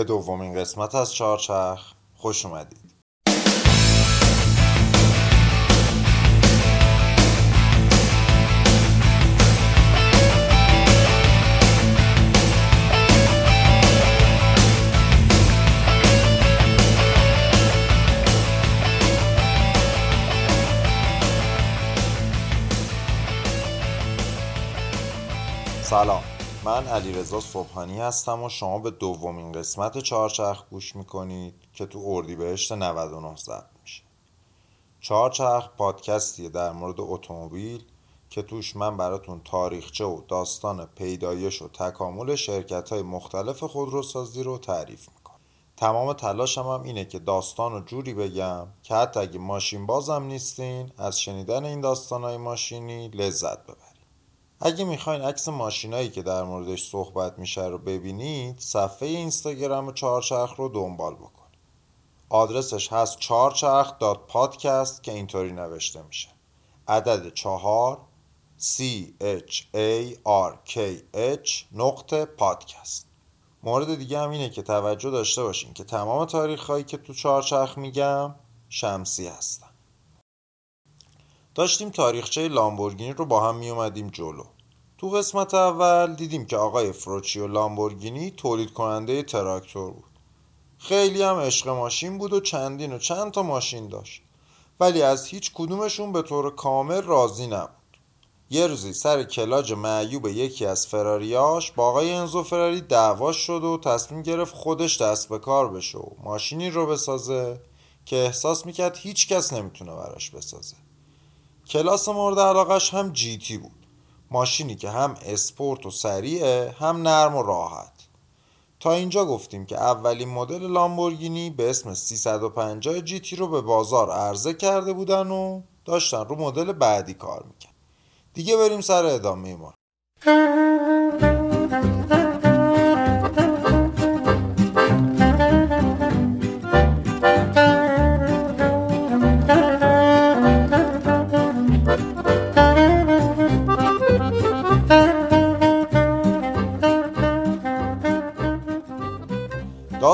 به دومین قسمت از چهارچرخ خوش اومدید. سلام. من علیرضا صبحانی هستم و شما به دومین قسمت چهارچرخ گوش می‌کنید که تو اردیبهشت 99 ضبط میشه. چهارچرخ پادکستیه در مورد اتومبیل که توش من براتون تاریخچه و داستان پیدایش و تکامل شرکت های مختلف خودروسازی رو تعریف می‌کنم. تمام تلاشم هم اینه که داستان رو جوری بگم که حتی اگه ماشین بازم نیستین از شنیدن این داستان های ماشینی لذت ببرید. اگه می‌خواین عکس ماشینایی که در موردش صحبت میشه رو ببینید صفحه اینستاگرام چهارچرخ رو دنبال بکنید آدرسش هست چهارچرخ دات پادکست که اینطوری نوشته میشه. عدد چهار C H A R K H نقطه پادکست. مورد دیگه هم اینه که توجه داشته باشین که تمام تاریخ هایی که تو چهارچرخ میگم شمسی هستن. داشتیم تاریخچه لامبورگینی رو با هم می اومدیم جلو. تو قسمت اول دیدیم که آقای فروچیو لامبورگینی تولید کننده تراکتور بود. خیلی هم عشق ماشین بود و چندین و چند تا ماشین داشت. ولی از هیچ کدومشون به طور کامل راضی نبود. یه روزی سر کلاج معیوب یکی از فراریاش با آقای انزو فراری دعواش شد و تصمیم گرفت خودش دست به کار بشه و ماشینی رو بسازه که احساس می‌کرد هیچ کس نمی‌تونه براش بسازه. کلاس مورد علاقش هم جی تی بود. ماشینی که هم اسپورت و سریعه هم نرم و راحت. تا اینجا گفتیم که اولین مدل لامبورگینی به اسم 350 جی تی رو به بازار عرضه کرده بودن و داشتن رو مدل بعدی کار می‌کرد دیگه بریم سر ادامه ما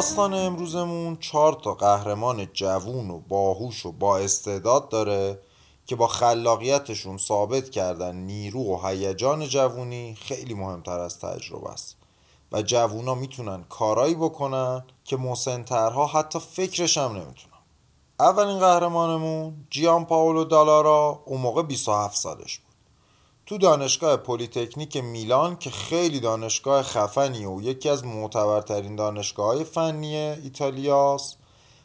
داستان امروزمون چهار تا قهرمان جوون و باهوش و با استعداد داره که با خلاقیتشون ثابت کردن نیرو و هیجان جوونی خیلی مهمتر از تجربه است. و جوونا می‌تونن کارایی بکنن که مسنترها حتی فکرش هم نمی‌تونن. اولین قهرمانمون جیان پاولو دالارا اون موقع 27 سالش تو دانشگاه پلیتکنیک میلان که خیلی دانشگاه خفنیه و یکی از معتبرترین دانشگاه های فنی ایتالیاست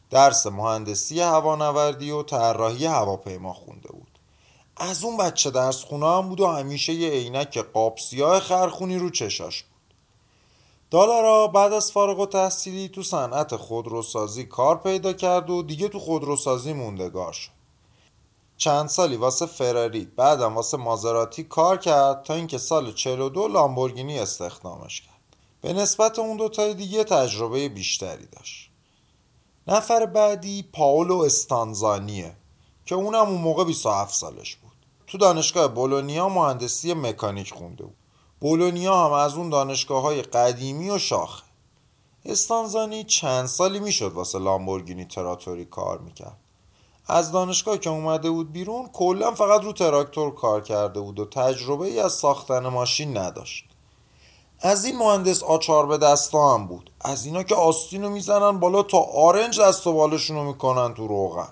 درس مهندسی هوانوردی و طراحی هواپیما خونده بود. از اون بچه درس خونه هم بود و همیشه یه عینک قاب سیاه خرخونی رو چشاش بود. دالارا بعد از فارغ و تحصیلی تو صنعت خودروسازی کار پیدا کرد و دیگه تو خودروسازی موندگار شد. چند سالی واسه فراری بعدم واسه مازراتی کار کرد تا اینکه سال 42 لامبورگینی استخدامش کرد. به نسبت اون دوتای دیگه تجربه بیشتری داشت. نفر بعدی پاولو استانزانیه که اونم اون موقع 27 سالش بود. تو دانشگاه بولونیا مهندسی مکانیک خونده بود. بولونیا هم از اون دانشگاه های قدیمی و شاخه. استانزانی چند سالی می‌شد واسه لامبورگینی تراتوری کار می‌کرد. از دانشگاه که اومده بود بیرون کلا فقط رو تراکتور کار کرده بود و تجربه ای از ساختن ماشین نداشت. از این مهندس آچار به دستا هم بود. از اینا که آستین رو می‌زنن بالا تا آرنج دست و بالشون رو می‌کنن تو روغن.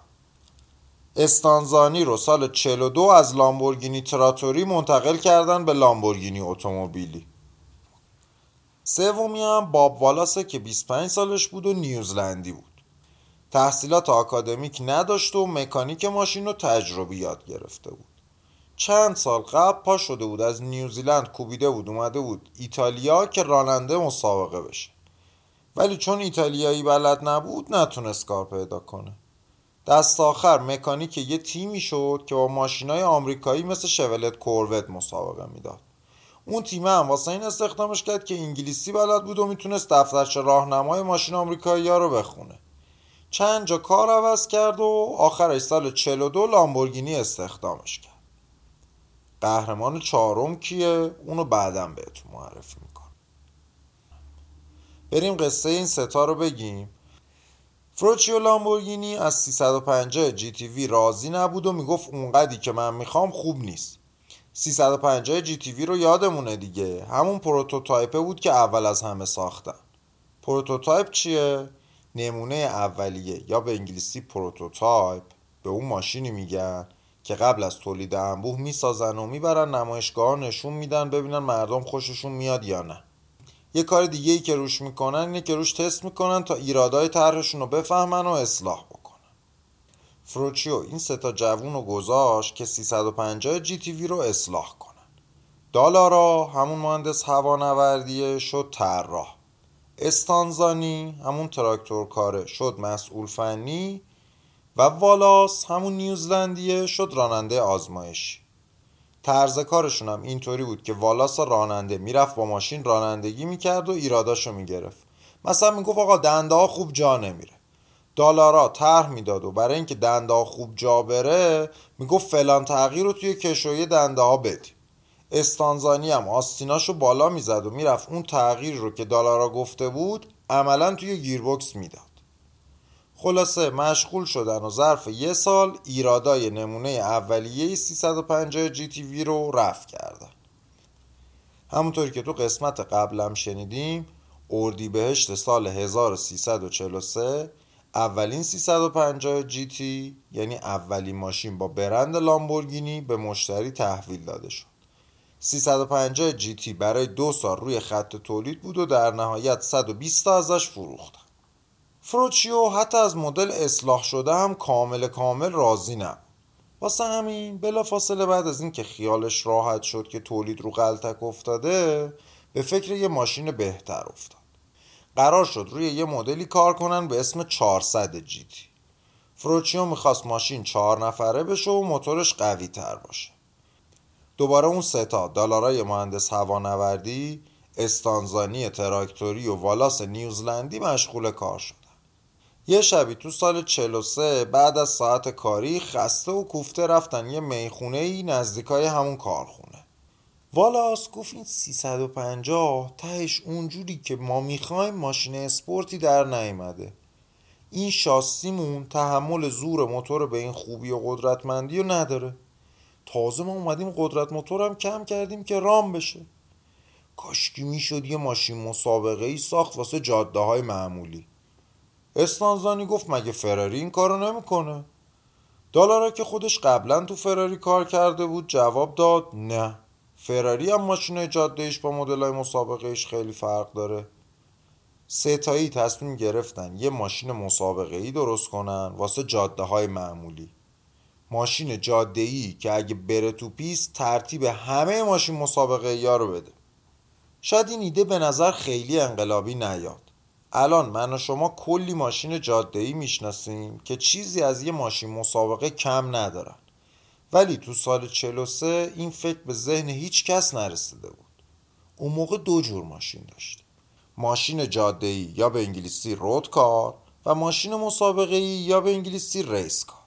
استانزانی رو سال 42 از لامبورگینی تراتوری منتقل کردن به لامبورگینی اتومبیلی. سومی هم باب والاسه که 25 سالش بود و نیوزلندی بود. تحصیلات آکادمیک نداشت و مکانیک ماشین رو تجربی یاد گرفته بود. چند سال قبل پا شده بود از نیوزیلند کوبیده بود اومده بود ایتالیا که راننده مسابقه بشه. ولی چون ایتالیایی بلد نبود نتونست کار پیدا کنه. دست آخر مکانیک یه تیمی شد که با ماشینای آمریکایی مثل شولت کوروت مسابقه می‌داد. اون تیم هم واسه این استخدامش کرد که انگلیسی بلد بود و می‌تونست دفترچه راهنمای ماشین آمریکایی ها رو بخونه. چند جا کار عوض کرد و آخرش سال 42 لامبورگینی استخدامش کرد. قهرمان چهارم کیه؟ اونو بعدم بهتون معرفی می‌کنم. بریم قصه این ستا رو بگیم. فروچیو لامبورگینی از 350 GTV راضی نبود و می‌گفت اونقدی که من می‌خوام خوب نیست. 350 GTV رو یادمونه دیگه. همون prototype ه بود که اول از همه ساختن. prototype چیه؟ نمونه اولیه یا به انگلیسی prototype به اون ماشینی میگن که قبل از تولید انبوه می‌سازن و می‌برن نمایشگاه نشون میدن ببینن مردم خوششون میاد یا نه. یه کار دیگه ای که روش می‌کنن اینه که روش تست می‌کنن تا ایرادای طرحشون رو بفهمن و اصلاح بکنن. فروچیو این ستا جوون رو گذاشت که 350 جی تی وی رو اصلاح کنن. دالارا همون مهندس هوانوردیه شد طراح. استانزانی همون تراکتور کاره شد مسئول فنی و والاس همون نیوزلندیه شد راننده آزمایشی طرز کارشون هم اینطوری بود که والاس راننده می‌رفت با ماشین رانندگی می‌کرد و ایراداشو می‌گرفت. مثلا می‌گفت آقا دنده ها خوب جا نمیره. دلارا طرح می‌داد و برای اینکه دنده ها خوب جا بره می‌گفت فلان تغییر رو توی کشوی دنده ها بدی استانزانی هم. آستیناشو بالا می‌زد و می‌رفت اون تغییر رو که دلارا گفته بود عملا توی گیربکس می‌داد. خلاصه مشغول شدن و ظرف یه سال ایرادای نمونه اولیه 350 جی تی وی رو رفع کردن. همونطوری که تو قسمت قبلم شنیدیم بهشت سال 1343 اولین 350 جی تی یعنی اولین ماشین با برند لامبورگینی به مشتری تحویل داده شد. 350 جی تی برای دو سال روی خط تولید بود و در نهایت 120 تا ازش فروختن فروچیو حتی از مدل اصلاح شده هم کامل کامل راضی نبود واسه همین بلا فاصله بعد از اینکه خیالش راحت شد که تولید رو غلطک افتاده به فکر یه ماشین بهتر افتاد. قرار شد روی یه مدلی کار کنن به اسم 400 جی تی. فروچیو می‌خواست ماشین چهار نفره بشه و موتورش قوی تر باشه. دوباره اون ستا دلارای مهندس هوانوردی استانزانی تراکتوری و والاس نیوزلندی مشغول کار شد یه شبی تو سال 43 بعد از ساعت کاری خسته و کوفته رفتن یه می‌خونه ای نزدیکای همون کارخونه. والاس گفت این 350 تهش اونجوری که ما می‌خوایم ماشین اسپورتی در نیامده این شاسیمون تحمل زور موتور به این خوبی و قدرتمندی رو نداره. تازه ما اومدیم قدرت موتورم کم کردیم که رام بشه. کاشکی می‌شد یه ماشین مسابقه ای ساخت واسه جاده های معمولی. استانزانی گفت مگه فراری این کارو نمی‌کنه؟ دالارا که خودش قبلا تو فراری کار کرده بود جواب داد نه. فراری هم ماشین جاده با مدل های مسابقه خیلی فرق داره. ستایی تصمیم گرفتن یه ماشین مسابقه ای درست کنن واسه جاده های معمولی. ماشین جاده ای که اگه بره تو پیست ترتیب همه ماشین مسابقه یا رو بده. شاید این ایده به نظر خیلی انقلابی نیاد. الان من و شما کلی ماشین جاده ای می‌شناسیم که چیزی از یه ماشین مسابقه کم ندارن. ولی تو سال 43 این فکر به ذهن هیچ کس نرسیده بود. اون موقع دو جور ماشین داشتیم. ماشین جاده ای یا به انگلیسی رود کار و ماشین مسابقه ای یا به انگلیسی ریس کار.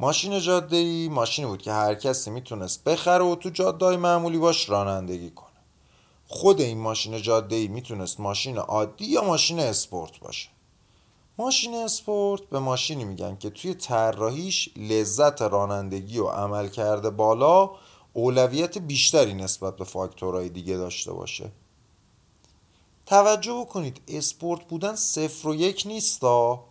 ماشین جاده ای ماشینی بود که هر کسی می‌تونست بخره و تو جاده معمولی باش رانندگی کنه. خود این ماشین جاده ای می‌تونست ماشین عادی یا ماشین اسپورت باشه. ماشین اسپورت به ماشینی میگن که توی طراحیش لذت رانندگی و عملکرد بالا اولویت بیشتری نسبت به فاکتورهای دیگه داشته باشه. توجه بکنید اسپورت بودن صفر و یک نیستا.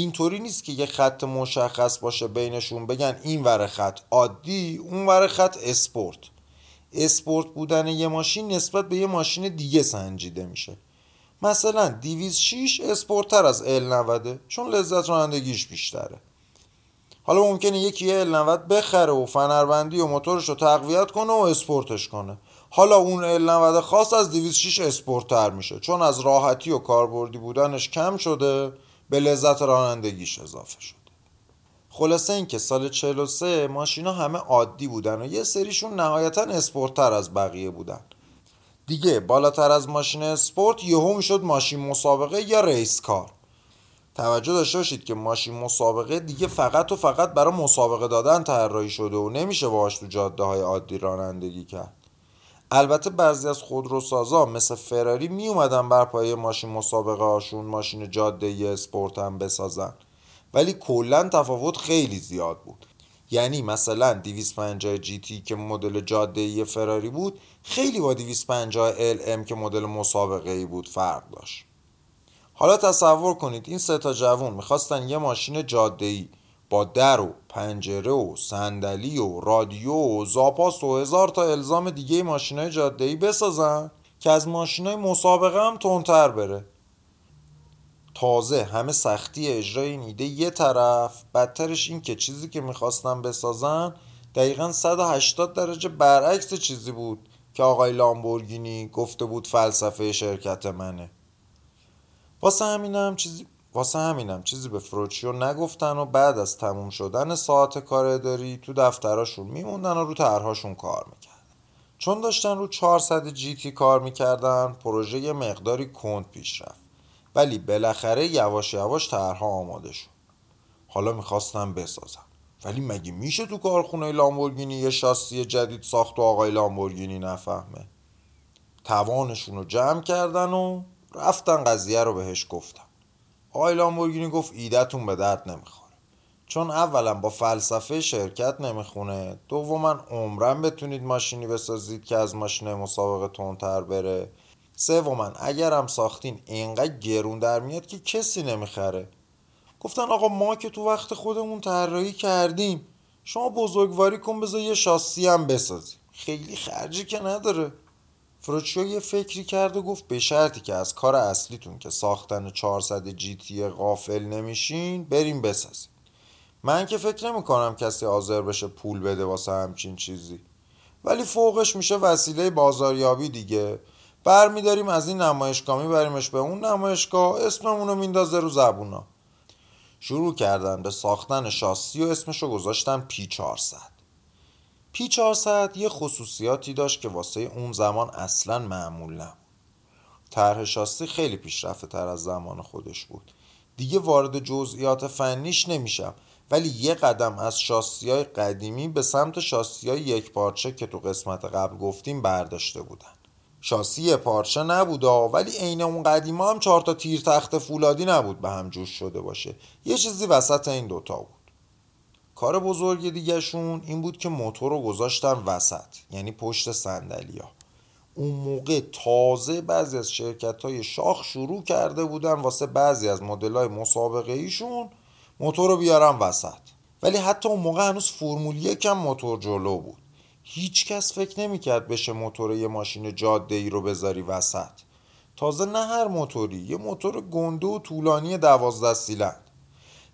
اینطوری نیست که یه خط مشخص باشه بینشون بگن این ور خط عادی اون ور خط اسپورت. اسپورت بودن یه ماشین نسبت به یه ماشین دیگه سنجیده میشه. مثلا 206 اسپورتتر از ال 90 چون لذت رانندگیش بیشتره. حالا ممکنه یکی ال 90 بخره و فنربندی و موتورش رو تقویت کنه و اسپورتش کنه. حالا اون ال 90 خاص از 206 اسپورتتر میشه. چون از راحتی و کاربردی بودنش کم شده. به لذت رانندگیش اضافه شد. خلاصه اینکه سال 43 ماشینا همه عادی بودن و یه سریشون نهایتا اسپورتتر از بقیه بودن. دیگه بالاتر از ماشین اسپورت یهو می‌شد ماشین مسابقه یا race car. توجه داشته باشید که ماشین مسابقه دیگه فقط و فقط برای مسابقه دادن طراحی شده و نمیشه باهاش تو جاده های عادی رانندگی کرد. البته بعضی از خودروسازا مثل فراری می اومدن بر پایه ماشین مسابقه هاشون ماشین جاده ای اسپورت هم بسازن. ولی کلا تفاوت خیلی زیاد بود. یعنی مثلا 250 GT که مدل جاده ای فراری بود خیلی با 250 LM که مدل مسابقه ای بود فرق داشت. حالا تصور کنید این سه تا جوون می‌خواستن یه ماشین جاده ای با در و پنجره و صندلی و رادیو و زاپاس و هزار تا الزام دیگه ماشین های جاده ای بسازن که از ماشین های مسابقه هم تندتر بره. تازه همه سختی اجرای این ایده یه طرف بدترش این که چیزی که می‌خواستن بسازن دقیقا 180 درجه برعکس چیزی بود که آقای لامبورگینی گفته بود فلسفه شرکت منه. واسه همینم چیزی واسه همینم چیزی به فروچیو نگفتن و بعد از تموم شدن ساعت کار اداری تو دفتراشون میموندن و رو طرحهاشون کار می‌کردن. چون داشتن رو 400 جی تی کار می‌کردن پروژه یه مقداری کند پیش رفت. ولی بالاخره یواش یواش طرحها آماده شد. حالا می‌خواستم بسازم. ولی مگه میشه تو کارخونه لامبورگینی یه شاسی جدید ساخت و آقای لامبورگینی نفهمه؟ توانشون رو جمع کردن و رفتن قضیه رو بهش گفتم آقای لامبورگینی گفت ایدهتون به درد نمی‌خوره. چون اولا با فلسفه شرکت نمی‌خونه دوما عمرن بتونید ماشینی بسازید که از ماشین مسابقه تندتر بره. سوما اگرم ساختین اینقدر گرون در میاد که کسی نمی‌خره. گفتن آقا ما که تو وقت خودمون طراحی کردیم شما بزرگواری کن بذار یه شاسی هم بسازی خیلی خرجی که نداره. فروچیو یه فکری کرد و گفت به شرطی که از کار اصلیتون که ساختن 400 جی تی غافل نمیشین بریم بسازیم من که فکر نمی کنم کسی حاضر بشه پول بده واسه همچین چیزی. ولی فوقش میشه وسیله بازاریابی دیگه. برمیداریم از این نمایشگاه میبریمش به اون نمایشگاه اسممون رو میندازه رو زبونا. شروع کردن به ساختن شاسی و اسمشو گذاشتن پی 400 پی 400 یه خصوصیاتی داشت که واسه اون زمان اصلا معمول نبود. طرح شاسی خیلی پیشرفته تر از زمان خودش بود. دیگه وارد جزئیات فنیش نمیشم ولی یه قدم از شاسی های قدیمی به سمت شاسی های یک پارچه که تو قسمت قبل گفتیم برداشته بودن. شاسی پارچه نبودا ولی عین اون قدیما هم چهار تا تیر تخت فولادی نبود به هم جوش شده باشه. یه چیزی وسط این دوتا بود. کار بزرگ دیگهشون این بود که موتور رو گذاشتن وسط یعنی پشت سندلیا اون موقع تازه بعضی از شرکت های شاخ شروع کرده بودن واسه بعضی از مدل های مسابقه ایشون موتور رو بیارن وسط. ولی حتی اون موقع هنوز فرمول یکم موتور جلو بود. هیچ کس فکر نمی‌کرد بشه موتور یه ماشین جاده ای رو بذاری وسط. تازه نه هر موتوری یه موتور گنده و طولانی دوازده سیلند.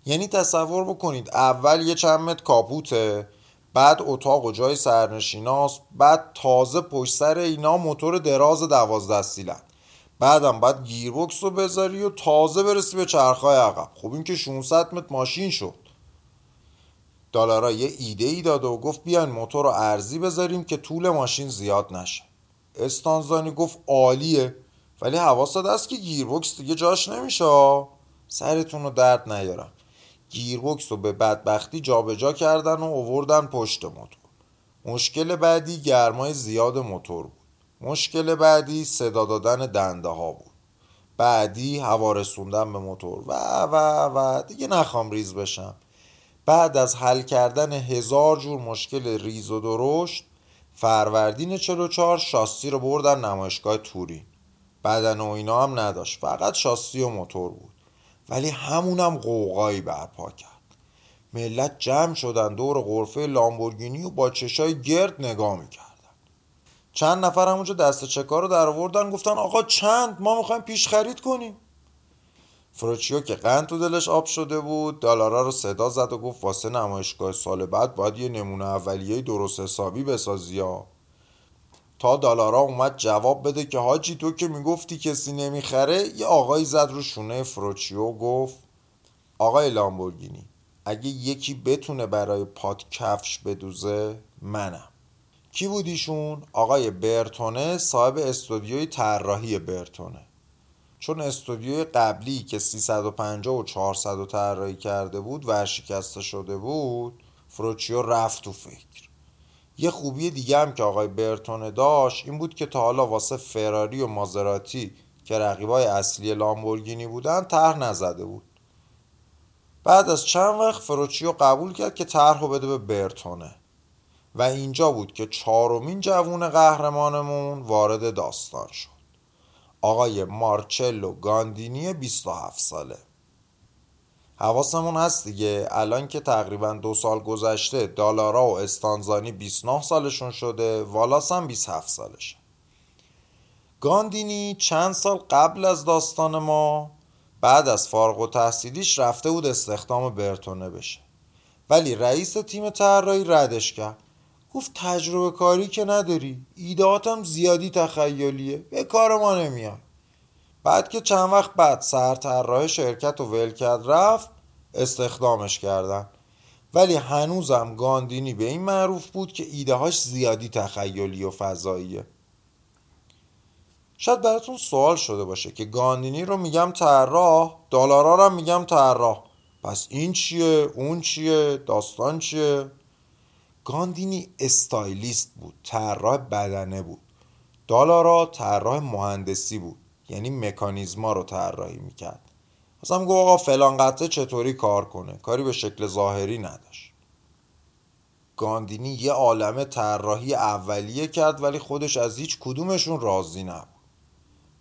یعنی تصور بکنید اول یه چند متر کاپوته بعد اتاق و جای سرنشیناست بعد تازه پشت سر اینا موتور دراز دوازده سیلند. بعدم بعد گیربکس رو بذاری و تازه برسی به چرخهای عقب. خب این که 600 متر ماشین شد. دالارا یه ایده ای داد و گفت بیاین موتور رو ارزی بذاریم که طول ماشین زیاد نشه. استانزانی گفت عالیه ولی حواست هست که گیربکس دیگه جاش نمیشه. سرتون رو درد نیارم. گیربکس رو به بدبختی جابجا جا کردن و اووردن پشت موتور. مشکل بعدی گرمای زیاد موتور بود. مشکل بعدی صدا دادن دنده ها بود. بعدی هوا رسوندن به موتور. و و و دیگه نخوام ریز بشم. بعد از حل کردن هزار جور مشکل ریز و درشت فروردین 44 شاسی رو بردن نمایشگاه تورین. بدن و اینا هم نداشت. فقط شاسی و موتور بود. ولی همونم قوقایی برپا کرد. ملت جمع شدن دور غرفه لامبورگینی و با چشای گرد نگاه می‌کردن. چند نفر همونجا دست چکار رو در آوردن گفتن آقا چند؟ ما می‌خوایم پیش خرید کنیم. فروچیو که قند تو دلش آب شده بود دلارا رو صدا زد و گفت واسه نمایشگاه سال بعد باید یه نمونه اولیه درست حسابی بسازی ها. تا دلارا اومد جواب بده که حاجی تو که می‌گفتی کسی نمی‌خره یه آقایی زد رو شونه فروچیو گفت آقای لامبورگینی اگه یکی بتونه برای پات کفش بدوزه منم. کی بودیشون؟ آقای برتونه صاحب استودیوی طراحی برتونه. چون استودیوی قبلی که 350 و 400 طراحی کرده بود ورشکسته شده بود فروچیو رفت تو فکر. یه خوبی دیگه هم که آقای برتونه داشت این بود که تا حالا واسه فراری و مازراتی که رقیبای اصلی لامبورگینی بودن طرح نزده بود. بعد از چند وقت فروچیو قبول کرد که طرح بده به برتونه. و اینجا بود که چهارمین جوون قهرمانمون وارد داستان شد. آقای مارچلو گاندینی 27 ساله. حواسمون هست دیگه. الان که تقریبا دو سال گذشته دالارا و استانزانی 29 سالشون شده والاس هم 27 سالشه گاندینی چند سال قبل از داستان ما بعد از فارغ و تحصیلیش رفته بود استخدام برتونه بشه ولی رئیس تیم طراحی ردش کرد. گفت تجربه کاری که نداری. ایدهاتم زیادی تخیلیه. به کار ما نمیاد. بعد که چند وقت بعد سر طراح شرکت و ول کرد رفت استخدامش کردن. ولی هنوزم گاندینی به این معروف بود که ایدههاش زیادی تخیلی و فضاییه. شاید براتون سوال شده باشه که گاندینی رو میگم طراح دلارا رو میگم طراح. پس این چیه؟ اون چیه؟ داستان چیه؟ گاندینی استایلیست بود طراح بدنه بود. دالارا طراح مهندسی بود. یعنی مکانیزما رو طراحی می‌کرد. مثلا گفت آقا فلان قطعه چطوری کار کنه؟ کاری به شکل ظاهری نداشت. گاندینی یه عالم طراحی اولیه کرد ولی خودش از هیچ کدومشون راضی نبود.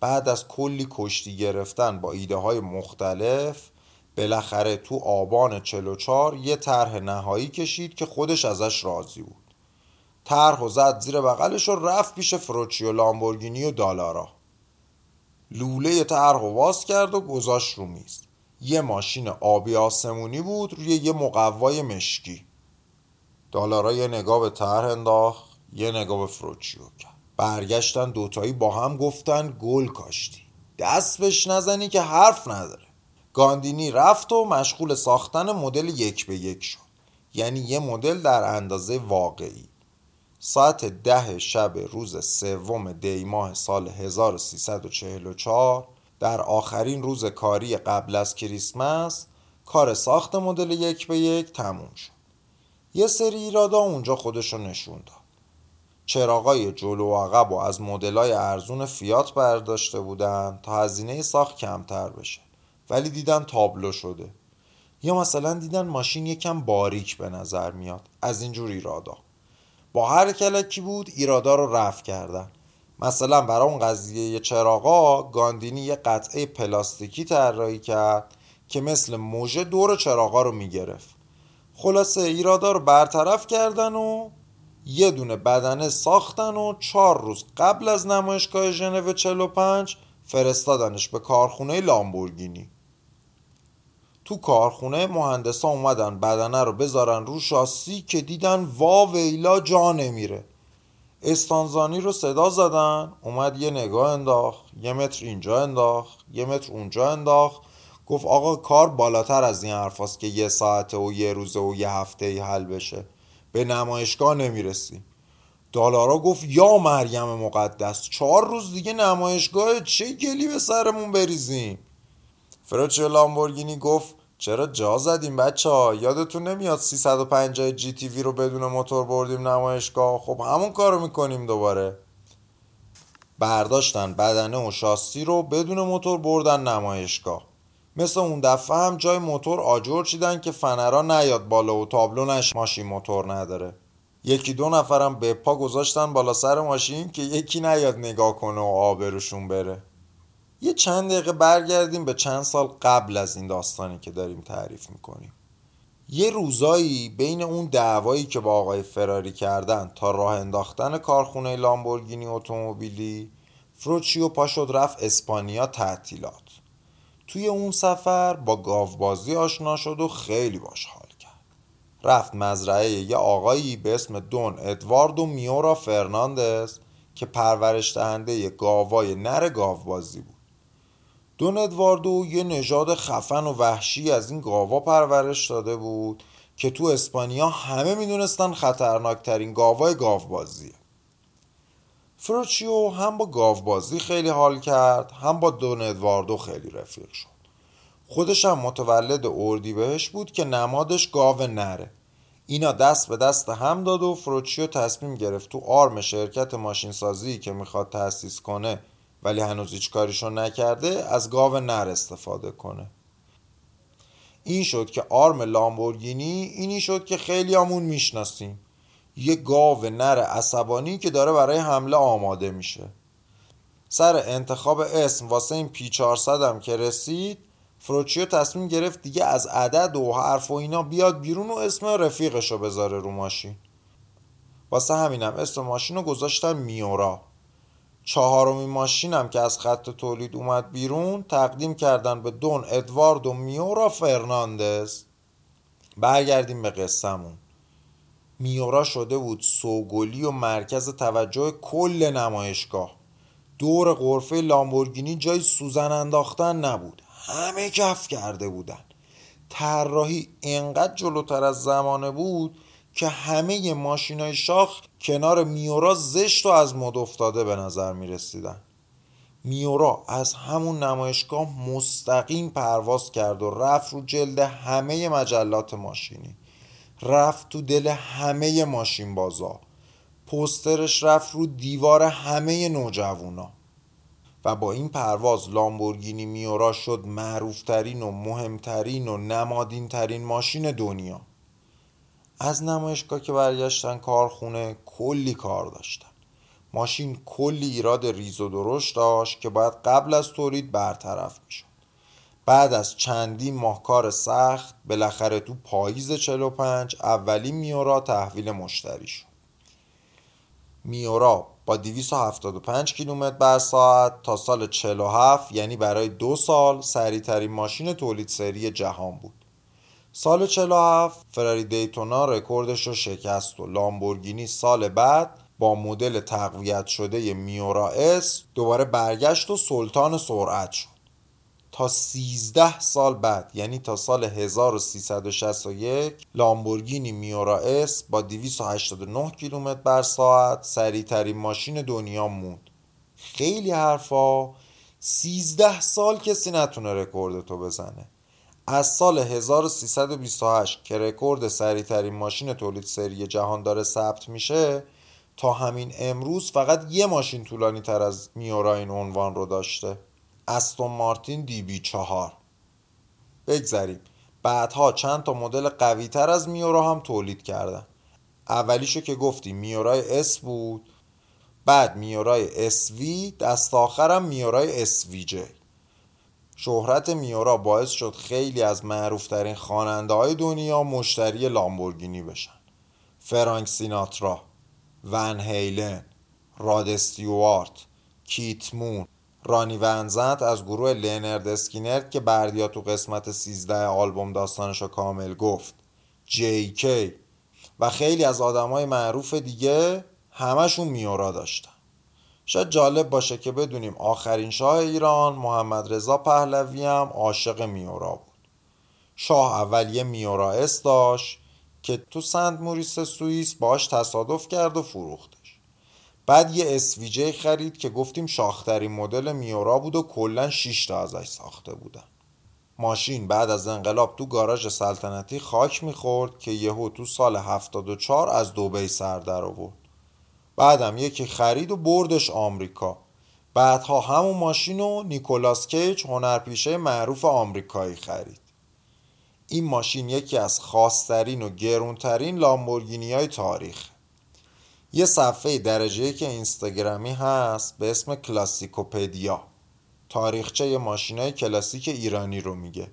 بعد از کلی کشتی گرفتن با ایده های مختلف بالاخره تو آبان 44 یه طرح نهایی کشید که خودش ازش راضی بود. طرح و زد زیر بغلش و رفت پیش فروچیو لامبورگینی و دالارا لوله طرح و کرد و گذاشت رو میز. یه ماشین آبی آسمونی بود روی یه مقوای مشکی. دالارا یه نگاه به طرح انداخت یه نگاه به فروچیو کرد. برگشتن دوتایی با هم گفتن گل کاشتی. دست بهش نزنی که حرف نداره. گاندینی رفت و مشغول ساختن مدل یک به یک شد. یعنی یه مدل در اندازه واقعی. ساعت ده شب روز سوم دی ماه سال 1344 در آخرین روز کاری قبل از کریسمس کار ساخت مدل یک به یک تموم شد. یه سری ایرادا اونجا خودشو نشون داد. چراغای جلو و عقب و از مدلای ارزون فیات برداشته بودن تا هزینه ساخت کمتر بشه. ولی دیدن تابلو شده. یا مثلا دیدن ماشین یکم باریک به نظر میاد. از اینجور ایرادا. با هر کلکی بود ایرادا رو رفع کردن. مثلا برای اون قضیه چراغا گاندینی یه قطعه پلاستیکی طراحی کرد که مثل موژه دور چراغا رو می‌گرفت. خلاصه ایرادا رو برطرف کردن و یه دونه بدنه ساختن و چهار روز قبل از نمایشگاه ژنو 45 فرستادنش به کارخونه لامبورگینی. تو کارخونه مهندسا اومدن بدنه رو بذارن رو شاسی که دیدن وا ویلا جا نمیره. استانزانی رو صدا زدن اومد یه نگاه انداخت یه متر اینجا انداخت یه متر اونجا انداخت. گفت آقا کار بالاتر از این حرفاست که یه ساعته و یه روزه و یه هفته ای حل بشه. به نمایشگاه نمی‌رسیم دالارا گفت یا مریم مقدس چهار روز دیگه نمایشگاه چه گلی به سرمون بریزیم؟ فروچو لامبورگینی گفت چرا جا زدیم بچه ها یادتون نمیاد 350 جی تی وی رو بدون موتور بردیم نمایشگاه؟ خب همون کارو می‌کنیم دوباره. برداشتن بدنه و شاسی رو بدون موتور بردن نمایشگاه. مثل اون دفعه هم جای موتور آجر چیدن که فنرا نیاد بالا و تابلو نش ماشین موتور نداره. یکی دو نفرم به پا گذاشتن بالا سر ماشین که یکی نیاد نگاه کنه و آبروشون بره. یه چند دقیقه برگردیم به چند سال قبل از این داستانی که داریم تعریف می‌کنیم. یه روزایی بین اون دعوایی که با آقای فراری کردن تا راه انداختن کارخونه لامبورگینی اتومبیلی فروچیو پا شد رفت اسپانیا تعطیلات. توی اون سفر با گاوبازی آشنا شد و خیلی باش حال کرد. رفت مزرعه یه آقایی به اسم دون ادواردو میورا فرناندز که پرورش دهنده گاوای نر گاوبازی بود. دون ادواردو یه نژاد خفن و وحشی از این گاوا پرورش داده بود که تو اسپانیا همه می‌دونستن خطرناکترین گاوای گاوبازیه. فروچیو هم با گاوبازی خیلی حال کرد هم با دون ادواردو خیلی رفیق شد. خودش هم متولد اردی بهش بود که نمادش گاو نره. اینا دست به دست هم داد و فروچیو تصمیم گرفت تو آرم شرکت ماشینسازی که می‌خواد تأسیس کنه ولی هنوز هیچ کاریشو نکرده از گاو نر استفاده کنه. این شد که آرم لامبورگینی اینی شد که خیلی همون می‌شناسیم. یه گاو نر عصبانی که داره برای حمله آماده میشه. سر انتخاب اسم واسه این پی 400 هم که رسید فروچیو تصمیم گرفت دیگه از عدد و حرف و اینا بیاد بیرون و اسم رفیقش رو بذاره رو ماشین. واسه همینم اسم ماشین رو گذاشتن میورا. چهارمین ماشینم که از خط تولید اومد بیرون تقدیم کردن به دون ادوارد و میورا فرناندز. برگردیم به قصهمون. میورا شده بود سوگلی و مرکز توجه کل نمایشگاه. دور غرفه لامبورگینی جای سوزن انداختن نبود. همه کف کرده بودن. طراحی انقدر جلوتر از زمانه بود که همه ماشین های شاخ کنار میورا زشت و از مد افتاده به نظر می رسیدن میورا از همون نمایشگاه مستقیم پرواز کرد و رفت رو جلد همه مجلات ماشینی. رفت تو دل همه ماشین بازا پسترش رفت رو دیوار همه نوجوونا و با این پرواز لامبورگینی میورا شد معروفترین و مهمترین و نمادینترین ماشین دنیا. از نمایشگاه که برگشتن کارخونه کلی کار داشتن. ماشین کلی ایراد ریز و درشت داشت که باید قبل از تولید برطرف می‌شد. بعد از چندین ماه کار سخت بالاخره تو پاییز 45 اولین میورا تحویل مشتری شد. میورا با 275 کیلومتر بر ساعت تا سال 47 یعنی برای دو سال سریعترین ماشین تولید سری جهان بود. سال 47 فراری دیتونا رکوردش رو شکست و لامبورگینی سال بعد با مدل تقویت شده میورا S دوباره برگشت و سلطان سرعت شد. تا 13 سال بعد یعنی تا سال 1361 لامبورگینی میورا S با 289 کیلومتر بر ساعت سریعترین ماشین دنیا موند. خیلی حرفا. 13 سال کسی نتونه رکوردتو بزنه. از سال 1328 که رکورد سریعترین ماشین تولید سری جهان داره ثبت میشه تا همین امروز فقط یه ماشین طولانی تر از میورا این عنوان رو داشته. استون مارتین DB چهار. بگذریم. بعدها چند تا مدل قوی تر از میورا هم تولید کردن. اولیشو که گفتیم میورای S بود. بعد میورای SV دست آخرم میورای SVJ. شهرت میورا باعث شد خیلی از معروفترین خواننده های دنیا مشتری لامبورگینی بشن. فرانک سیناترا ون هیلن راد استیوارت کیت مون رانی ونزنت از گروه لینرد اسکینرد که بردیا تو قسمت 13 آلبوم داستانش کامل گفت. جی کی. و خیلی از آدمای معروف دیگه همشون میورا داشتن. شاید جالب باشه که بدونیم آخرین شاه ایران محمد رضا پهلوی هم عاشق میورا بود. شاه اول یه میورا S داشت که تو سنت موریتس سوئیس باش تصادف کرد و فروختش. بعد یه SVJ خرید که گفتیم شاخترین مدل میورا بود و کلا 6 تا ازش ساخته بودن. ماشین بعد از انقلاب تو گاراژ سلطنتی خاک می‌خورد که یهو تو سال 74 از دوبی سر در آورد. بعدم یکی خرید و بردش آمریکا. بعدها همون ماشین رو نیکولاس کیج هنرپیشه معروف آمریکایی خرید. این ماشین یکی از خاصترین و گرونترین لامبورگینی های تاریخ. یه صفحه درجه که اینستاگرامی هست به اسم کلاسیکوپدیا. تاریخچه ماشین های کلاسیک ایرانی رو میگه.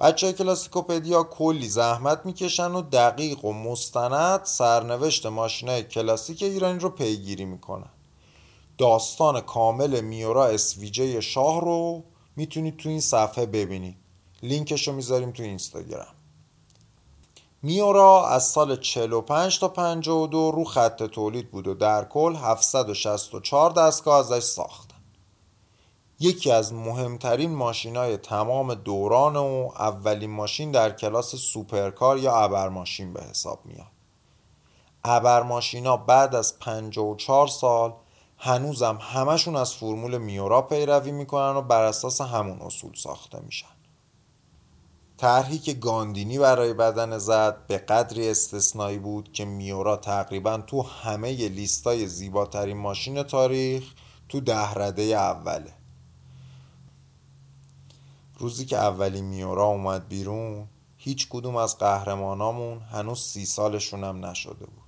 بچه کلاسیکوپدیا کلی زحمت می‌کشن و دقیق و مستند سرنوشت ماشین کلاسیک ایرانی رو پیگیری می‌کنن. داستان کامل میورا اسویجه شاه رو می‌تونید تو این صفحه ببینید. لینکش رو می‌ذاریم تو اینستاگرام. میورا از سال 45 تا 52 رو خط تولید بود و در کل 764 دستگاه ازش ساختن یکی از مهمترین ماشین های تمام دوران و اولین ماشین در کلاس سوپرکار یا ابر ماشین به حساب میاد. ابر ها بعد از 54 سال هنوزم همشون از فرمول میورا پیروی می‌کنن و بر اساس همون اصول ساخته میشن. طرحی که گاندینی برای بدن زد به قدری استثنایی بود که میورا تقریبا تو همه لیستای زیباترین ماشین تاریخ تو ده رده اوله. روزی که اولی میورا اومد بیرون هیچ کدوم از قهرمانامون هنوز سی سالشون هم نشده بود.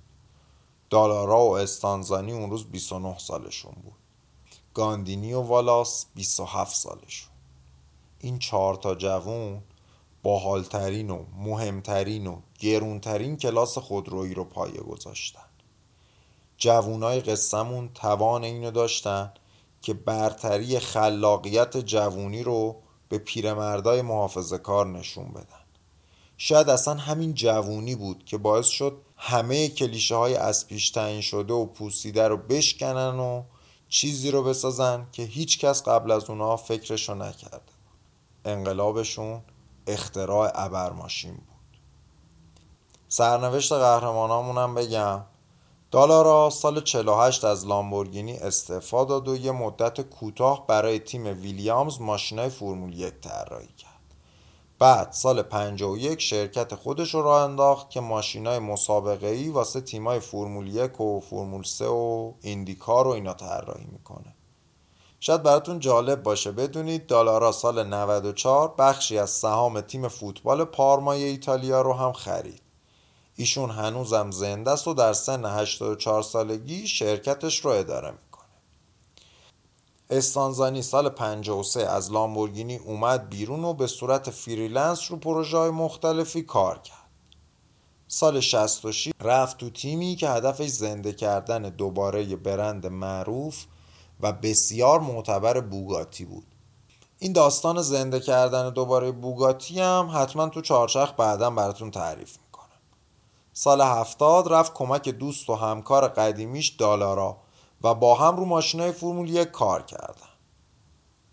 دالارا و استانزانی اون روز 29 سالشون بود. گاندینی و والاس 27 سالشون. این چهار تا جوون باحالترین و مهمترین و گرونترین کلاس خودرویی رو پایه گذاشتن. جوونای قصهمون توان اینو داشتن که برتری خلاقیت جوونی رو به پیرمردای محافظه کار نشون بدن. شاید اصلا همین جوونی بود که باعث شد همه کلیشه های از پیش تعیین شده و پوسیده رو بشکنن و چیزی رو بسازن که هیچ کس قبل از اونها فکرشو نکرده انقلابشون اختراع ابرماشین بود. سرنوشت قهرمانامون هم بگم. دالارا سال 48 از لامبورگینی استعفا داد و یه مدت کوتاه برای تیم ویلیامز ماشینای فرمول یک طراحی کرد. بعد سال 51 شرکت خودش رو راه انداخت که ماشینای مسابقه ای واسه تیمای فرمول یک و فرمول 3 و ایندیکار رو اینا طراحی می‌کنه. شاید براتون جالب باشه بدونید دالارا سال 94 بخشی از سهام تیم فوتبال پارمای ایتالیا رو هم خرید. ایشون هنوزم زنده است و در سن 84 سالگی شرکتش رو اداره می‌کنه. استانزانی سال 53 از لامبورگینی اومد بیرون و به صورت freelance رو پروژه های مختلفی کار کرد. سال 66 رفت تو تیمی که هدفش زنده کردن دوباره برند معروف و بسیار معتبر بوگاتی بود. این داستان زنده کردن دوباره بوگاتی هم حتما تو چارچرخ بعدا براتون تعریف سال هفتاد رفت کمک دوست و همکار قدیمیش دالارا و با هم رو ماشینای فرمول یک کار کردن.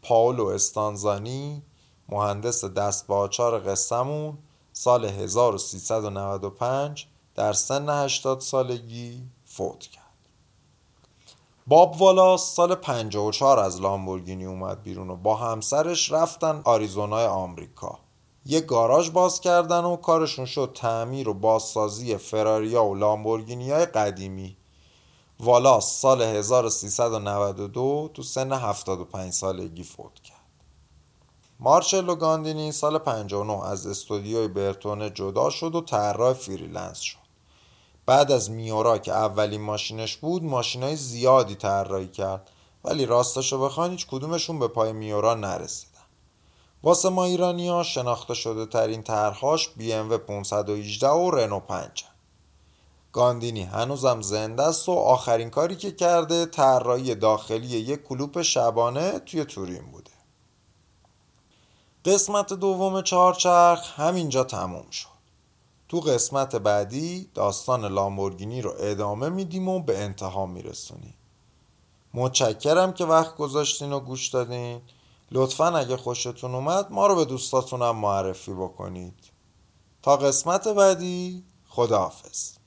پاولو استانزانی مهندس دست باچار قصمون سال 1395 در سن 80 سالگی فوت کرد. باب والاس سال 54 از لامبورگینی اومد بیرون و با همسرش رفتن آریزونای آمریکا. یه گاراژ باز کردن و کارشون شد تعمیر و بازسازی فراریا و لامبورگینی های قدیمی. والاس سال 1392 تو سن 75 سالگی فوت کرد. مارچلو گاندینی سال 59 از استودیوی برتونه جدا شد و طراح freelance شد. بعد از میورا که اولین ماشینش بود ماشینای زیادی طراحی کرد. ولی راستشو بخواین هیچ کدومشون به پای میورا نرسیدن واسه ما ایرانی ها شناخته شده ترین ام و 518 و رنو 5 گاندینی هنوزم زنده است و آخرین کاری که کرده طراحی داخلی یک کلوپ شبانه توی تورین بوده. قسمت دوم چهارچرخ همینجا تموم شد. تو قسمت بعدی داستان لامبورگینی رو ادامه میدیم و به انتها میرسونیم. متشکرم که وقت گذاشتین و گوش دادین. لطفا اگه خوشتون اومد ما رو به دوستاتونم معرفی بکنید. تا قسمت بعدی خداحافظ.